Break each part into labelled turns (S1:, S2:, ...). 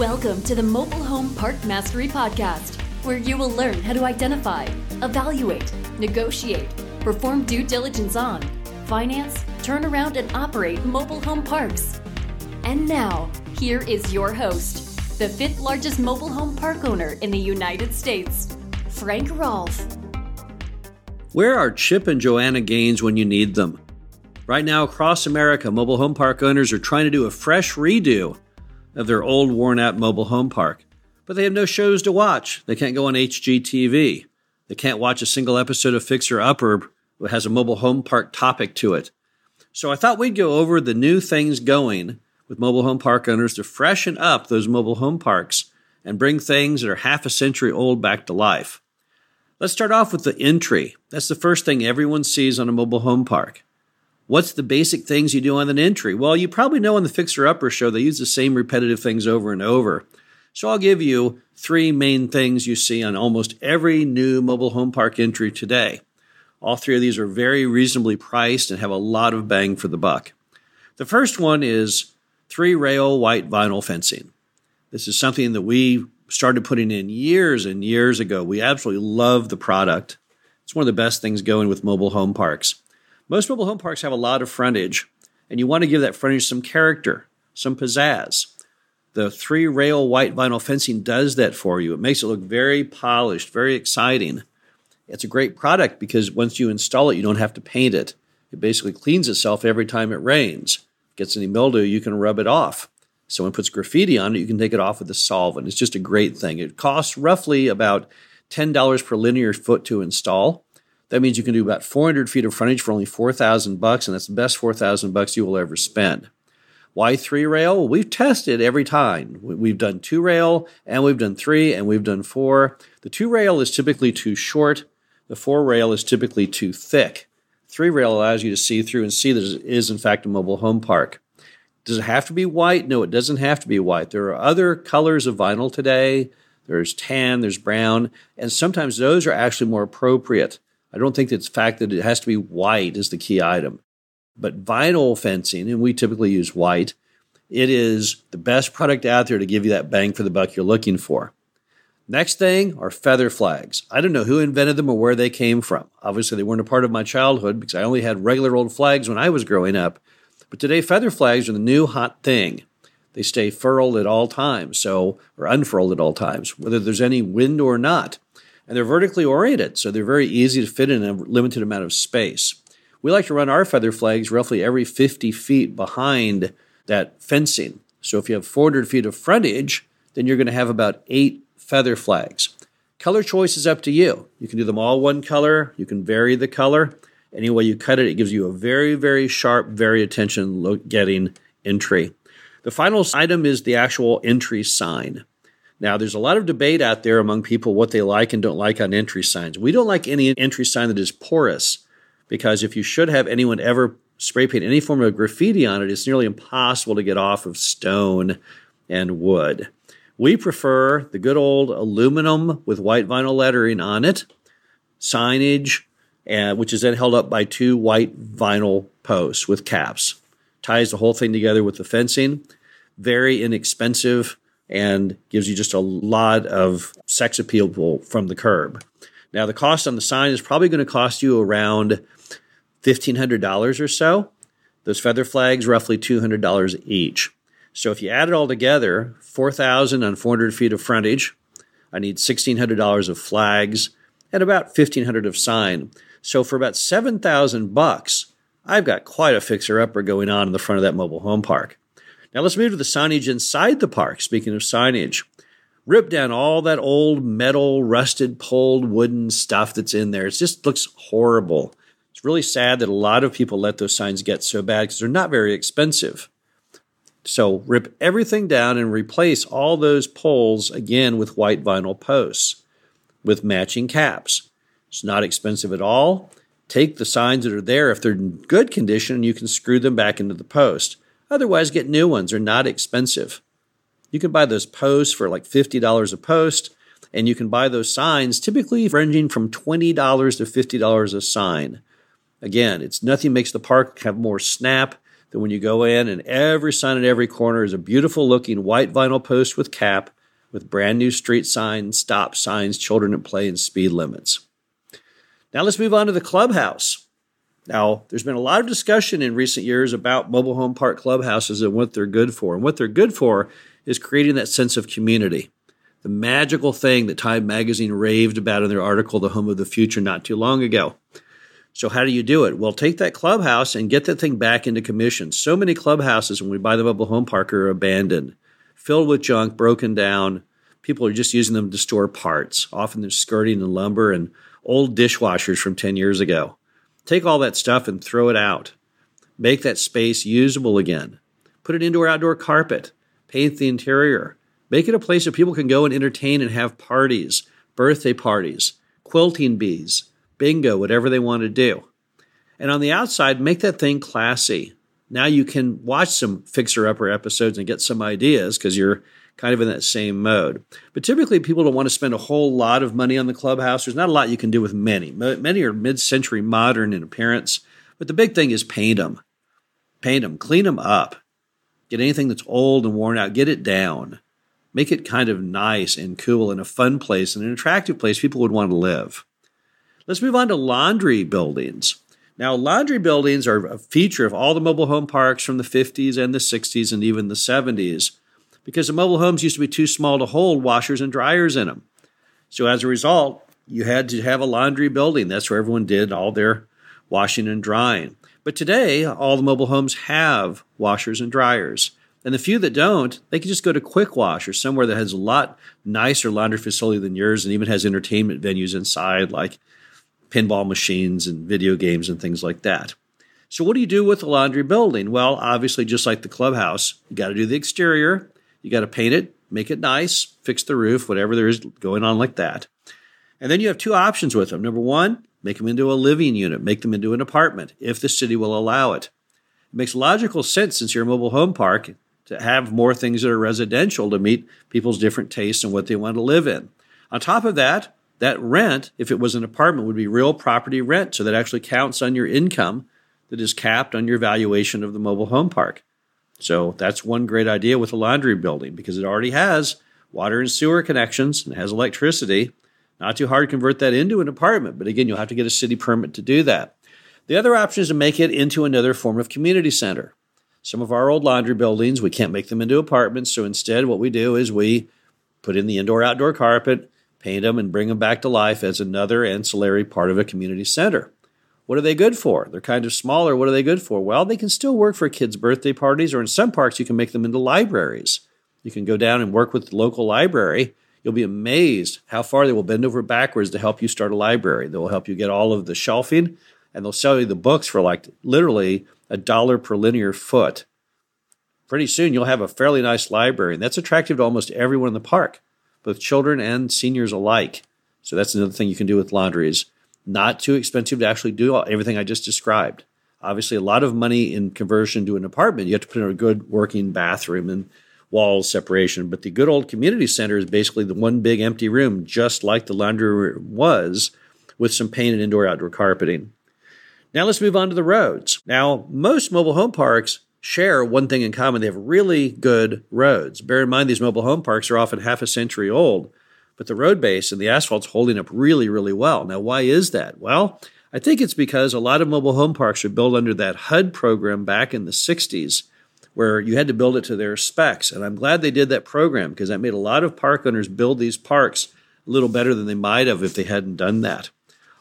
S1: Welcome to the Mobile Home Park Mastery Podcast, where you will learn how to identify, evaluate, negotiate, perform due diligence on, finance, turn around, and operate mobile home parks. And now, here is your host, the fifth largest mobile home park owner in the United States, Frank Rolfe.
S2: Where are Chip and Joanna Gaines when you need them? Right now, across America, mobile home park owners are trying to do a fresh redo of their old worn out mobile home park. But they have no shows to watch. They can't go on HGTV. They can't watch a single episode of Fixer Upper that has a mobile home park topic to it. So I thought we'd go over the new things going with mobile home park owners to freshen up those mobile home parks and bring things that are half a century old back to life. Let's start off with the entry. That's the first thing everyone sees on a mobile home park. What's the basic things you do on an entry? Well, you probably know on the Fixer Upper show they use the same repetitive things over and over. So I'll give you three main things you see on almost every new mobile home park entry today. All three of these are very reasonably priced and have a lot of bang for the buck. The first one is three rail white vinyl fencing. This is something that we started putting in years and years ago. We absolutely love the product. It's one of the best things going with mobile home parks. Most mobile home parks have a lot of frontage, and you want to give that frontage some character, some pizzazz. The three rail white vinyl fencing does that for you. It makes it look very polished, very exciting. It's a great product because once you install it, you don't have to paint it. It basically cleans itself every time it rains. If it Gets any mildew, you can rub it off. Someone puts graffiti on it, you can take it off with a solvent. It's just a great thing. It costs roughly about $10 per linear foot to install. That means you can do about 400 feet of frontage for only 4,000 bucks, and that's the best 4,000 bucks you will ever spend. Why three rail? Well, we've tested every time. We've done two rail, and we've done three, and we've done four. The two rail is typically too short. The four rail is typically too thick. Three rail allows you to see through and see that it is, in fact, a mobile home park. Does it have to be white? No, it doesn't have to be white. There are other colors of vinyl today. There's tan, there's brown, and sometimes those are actually more appropriate. I don't think it's the fact that it has to be white is the key item. But vinyl fencing, and we typically use white, it is the best product out there to give you that bang for the buck you're looking for. Next thing are feather flags. I don't know who invented them or where they came from. Obviously, they weren't a part of my childhood because I only had regular old flags when I was growing up. But today, feather flags are the new hot thing. They stay furled at all times, so or unfurled at all times, whether there's any wind or not and they're vertically oriented, so they're very easy to fit in a limited amount of space. We like to run our feather flags roughly every 50 feet behind that fencing. So if you have 400 feet of frontage, then you're going to have about eight feather flags. Color choice is up to you. You can do them all one color, you can vary the color. Any way you cut it, it gives you a very, very sharp, very attention getting entry. The final item is the actual entry sign. Now, there's a lot of debate out there among people what they like and don't like on entry signs. We don't like any entry sign that is porous because if you should have anyone ever spray paint any form of graffiti on it, it's nearly impossible to get off of stone and wood. We prefer the good old aluminum with white vinyl lettering on it, signage, and, which is then held up by two white vinyl posts with caps. Ties the whole thing together with the fencing. Very inexpensive and gives you just a lot of sex appeal from the curb. Now, the cost on the sign is probably going to cost you around $1,500 or so. Those feather flags, roughly $200 each. So if you add it all together, 4,000 on 400 feet of frontage, I need $1,600 of flags and about 1,500 of sign. So for about 7,000 bucks, I've got quite a fixer-upper going on in the front of that mobile home park. Now let's move to the signage inside the park. Speaking of signage, rip down all that old metal, rusted, pulled wooden stuff that's in there. It just looks horrible. It's really sad that a lot of people let those signs get so bad because they're not very expensive. So rip everything down and replace all those poles again with white vinyl posts with matching caps. It's not expensive at all. Take the signs that are there if they're in good condition and you can screw them back into the post. Otherwise, get new ones. They're not expensive. You can buy those posts for like $50 a post, and you can buy those signs typically ranging from $20 to $50 a sign. Again, it's nothing makes the park have more snap than when you go in and every sign in every corner is a beautiful looking white vinyl post with cap with brand new street signs, stop signs, children at play, and speed limits. Now let's move on to the clubhouse. Now, there's been a lot of discussion in recent years about mobile home park clubhouses and what they're good for. And what they're good for is creating that sense of community. The magical thing that Time Magazine raved about in their article, The Home of the Future, not too long ago. So, how do you do it? Well, take that clubhouse and get that thing back into commission. So many clubhouses, when we buy the mobile home park, are abandoned, filled with junk, broken down. People are just using them to store parts. Often they're skirting and lumber and old dishwashers from 10 years ago. Take all that stuff and throw it out. Make that space usable again. Put an indoor outdoor carpet. Paint the interior. Make it a place where people can go and entertain and have parties, birthday parties, quilting bees, bingo, whatever they want to do. And on the outside, make that thing classy. Now you can watch some fixer upper episodes and get some ideas because you're kind of in that same mode. But typically, people don't want to spend a whole lot of money on the clubhouse. There's not a lot you can do with many. Many are mid century modern in appearance, but the big thing is paint them. Paint them, clean them up. Get anything that's old and worn out, get it down. Make it kind of nice and cool and a fun place and an attractive place people would want to live. Let's move on to laundry buildings. Now, laundry buildings are a feature of all the mobile home parks from the 50s and the 60s and even the 70s because the mobile homes used to be too small to hold washers and dryers in them. So as a result, you had to have a laundry building. That's where everyone did all their washing and drying. But today, all the mobile homes have washers and dryers. And the few that don't, they can just go to Quick Wash or somewhere that has a lot nicer laundry facility than yours and even has entertainment venues inside like pinball machines and video games and things like that. So, what do you do with a laundry building? Well, obviously, just like the clubhouse, you got to do the exterior, you got to paint it, make it nice, fix the roof, whatever there is going on like that. And then you have two options with them. Number one, make them into a living unit, make them into an apartment if the city will allow it. It makes logical sense since you're a mobile home park to have more things that are residential to meet people's different tastes and what they want to live in. On top of that, that rent, if it was an apartment, would be real property rent. So that actually counts on your income that is capped on your valuation of the mobile home park. So that's one great idea with a laundry building because it already has water and sewer connections and has electricity. Not too hard to convert that into an apartment, but again, you'll have to get a city permit to do that. The other option is to make it into another form of community center. Some of our old laundry buildings, we can't make them into apartments, so instead, what we do is we put in the indoor outdoor carpet, paint them, and bring them back to life as another ancillary part of a community center. What are they good for? They're kind of smaller. What are they good for? Well, they can still work for kids' birthday parties, or in some parks, you can make them into libraries. You can go down and work with the local library. You'll be amazed how far they will bend over backwards to help you start a library. They will help you get all of the shelving, and they'll sell you the books for like literally a dollar per linear foot. Pretty soon, you'll have a fairly nice library, and that's attractive to almost everyone in the park, both children and seniors alike. So that's another thing you can do with laundries not too expensive to actually do everything I just described. Obviously, a lot of money in conversion to an apartment. You have to put in a good working bathroom and wall separation. But the good old community center is basically the one big empty room, just like the laundry room was, with some painted indoor outdoor carpeting. Now let's move on to the roads. Now, most mobile home parks share one thing in common. They have really good roads. Bear in mind, these mobile home parks are often half a century old but the road base and the asphalt's holding up really, really well. Now, why is that? Well, I think it's because a lot of mobile home parks are built under that HUD program back in the 60s, where you had to build it to their specs. And I'm glad they did that program because that made a lot of park owners build these parks a little better than they might have if they hadn't done that.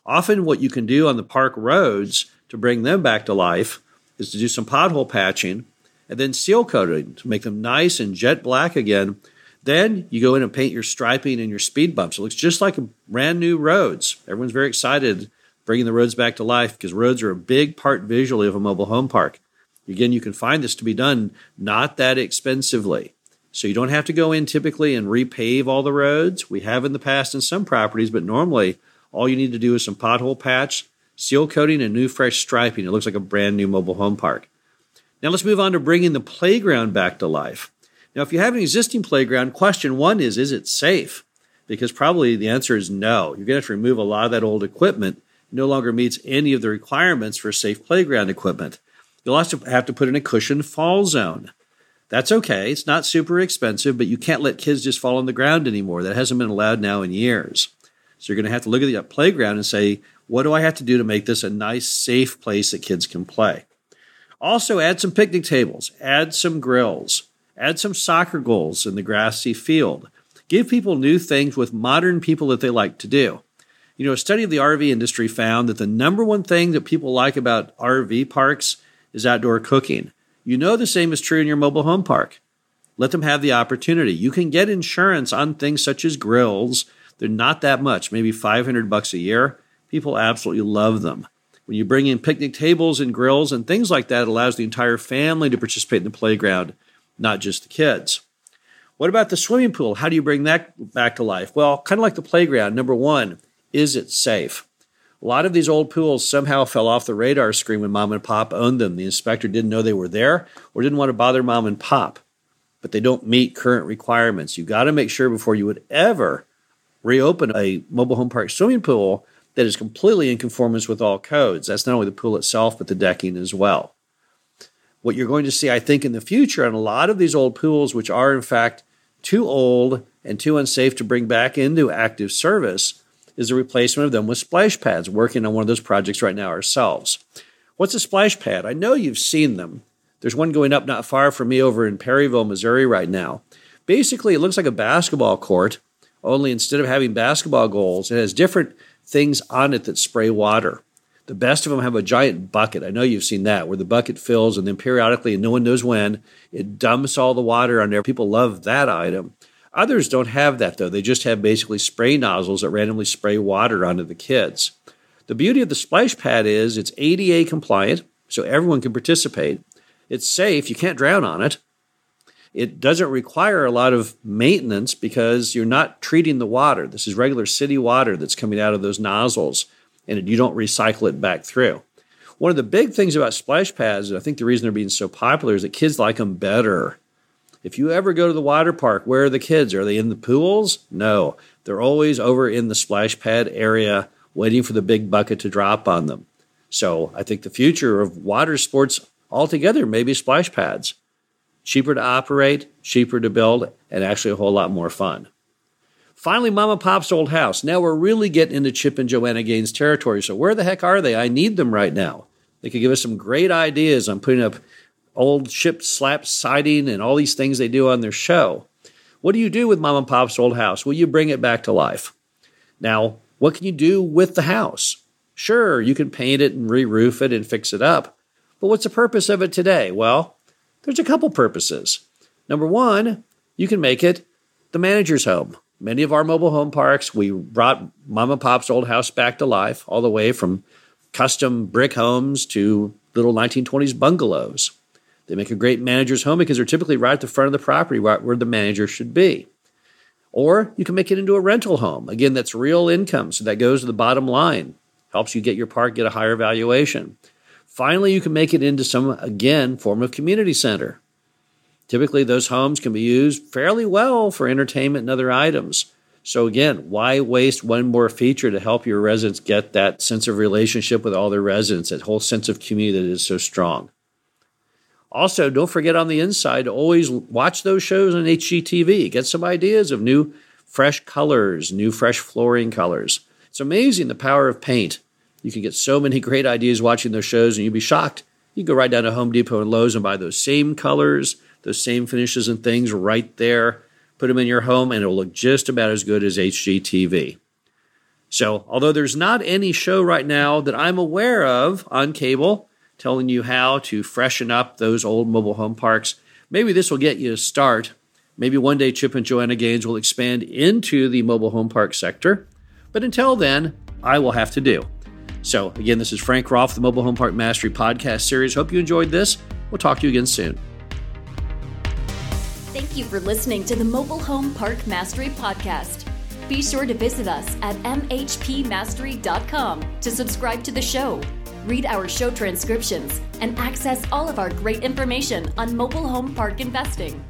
S2: Often, what you can do on the park roads to bring them back to life is to do some pothole patching and then seal coating to make them nice and jet black again then you go in and paint your striping and your speed bumps. It looks just like brand new roads. Everyone's very excited bringing the roads back to life because roads are a big part visually of a mobile home park. Again, you can find this to be done not that expensively. So you don't have to go in typically and repave all the roads. We have in the past in some properties, but normally all you need to do is some pothole patch, seal coating, and new fresh striping. It looks like a brand new mobile home park. Now let's move on to bringing the playground back to life. Now, if you have an existing playground, question one is is it safe? Because probably the answer is no. You're going to have to remove a lot of that old equipment. It no longer meets any of the requirements for safe playground equipment. You'll also have to put in a cushioned fall zone. That's okay. It's not super expensive, but you can't let kids just fall on the ground anymore. That hasn't been allowed now in years. So you're going to have to look at the playground and say, what do I have to do to make this a nice, safe place that kids can play? Also, add some picnic tables, add some grills, add some soccer goals in the grassy field. Give people new things with modern people that they like to do. You know, a study of the RV industry found that the number one thing that people like about RV parks is outdoor cooking. You know the same is true in your mobile home park. Let them have the opportunity. You can get insurance on things such as grills. They're not that much, maybe 500 bucks a year. People absolutely love them. When you bring in picnic tables and grills and things like that, it allows the entire family to participate in the playground, not just the kids. What about the swimming pool? How do you bring that back to life? Well, kind of like the playground. Number one, is it safe? A lot of these old pools somehow fell off the radar screen when mom and pop owned them. The inspector didn't know they were there or didn't want to bother mom and pop, but they don't meet current requirements. You got to make sure before you would ever reopen a mobile home park swimming pool that is completely in conformance with all codes. That's not only the pool itself, but the decking as well. What you're going to see, I think, in the future on a lot of these old pools, which are in fact too old and too unsafe to bring back into active service, is the replacement of them with splash pads, working on one of those projects right now ourselves. What's a splash pad? I know you've seen them. There's one going up not far from me over in Perryville, Missouri right now. Basically, it looks like a basketball court, only instead of having basketball goals, it has different things on it that spray water. The best of them have a giant bucket. I know you've seen that, where the bucket fills and then periodically, and no one knows when, it dumps all the water on there. People love that item. Others don't have that though. They just have basically spray nozzles that randomly spray water onto the kids. The beauty of the splash pad is it's ADA compliant, so everyone can participate. It's safe, you can't drown on it. It doesn't require a lot of maintenance because you're not treating the water. This is regular city water that's coming out of those nozzles, and you don't recycle it back through. One of the big things about splash pads, and I think the reason they're being so popular, is that kids like them better. If you ever go to the water park, where are the kids? Are they in the pools? No. They're always over in the splash pad area waiting for the big bucket to drop on them. So I think the future of water sports altogether may be splash pads. Cheaper to operate, cheaper to build, and actually a whole lot more fun. Finally, Mama Pop's old house. Now we're really getting into Chip and Joanna Gaines territory. So where the heck are they? I need them right now. They could give us some great ideas on putting up old shiplap siding and all these things they do on their show. What do you do with mom and pop's old house? Will you bring it back to life. Now, what can you do with the house? Sure, you can paint it and re roof it and fix it up. But what's the purpose of it today? Well, there's a couple purposes. Number one, you can make it the manager's home. Many of our mobile home parks, we brought mom and pop's old house back to life, all the way from custom brick homes to little 1920s bungalows. They make a great manager's home because they're typically right at the front of the property right where the manager should be. Or you can make it into a rental home. Again, that's real income, so that goes to the bottom line, helps you get your park get a higher valuation. Finally, you can make it into some, again, form of community center. Typically, those homes can be used fairly well for entertainment and other items. So, again, why waste one more feature to help your residents get that sense of relationship with all their residents, that whole sense of community that is so strong? Also, don't forget on the inside to always watch those shows on HGTV. Get some ideas of new, fresh colors, new, fresh flooring colors. It's amazing the power of paint. You can get so many great ideas watching those shows, and you'd be shocked. You go right down to Home Depot and Lowe's and buy those same colors, those same finishes and things right there. Put them in your home, and it'll look just about as good as HGTV. So, although there's not any show right now that I'm aware of on cable, telling you how to freshen up those old mobile home parks. Maybe this will get you a start. Maybe one day Chip and Joanna Gaines will expand into the mobile home park sector. But until then, I will have to do. So, again, this is Frank Rolfe, the Mobile Home Park Mastery podcast series. Hope you enjoyed this. We'll talk to you again soon.
S1: Thank you for listening to the Mobile Home Park Mastery podcast. Be sure to visit us at mhpmastery.com to subscribe to the show read our show transcriptions, and access all of our great information on mobile home park investing.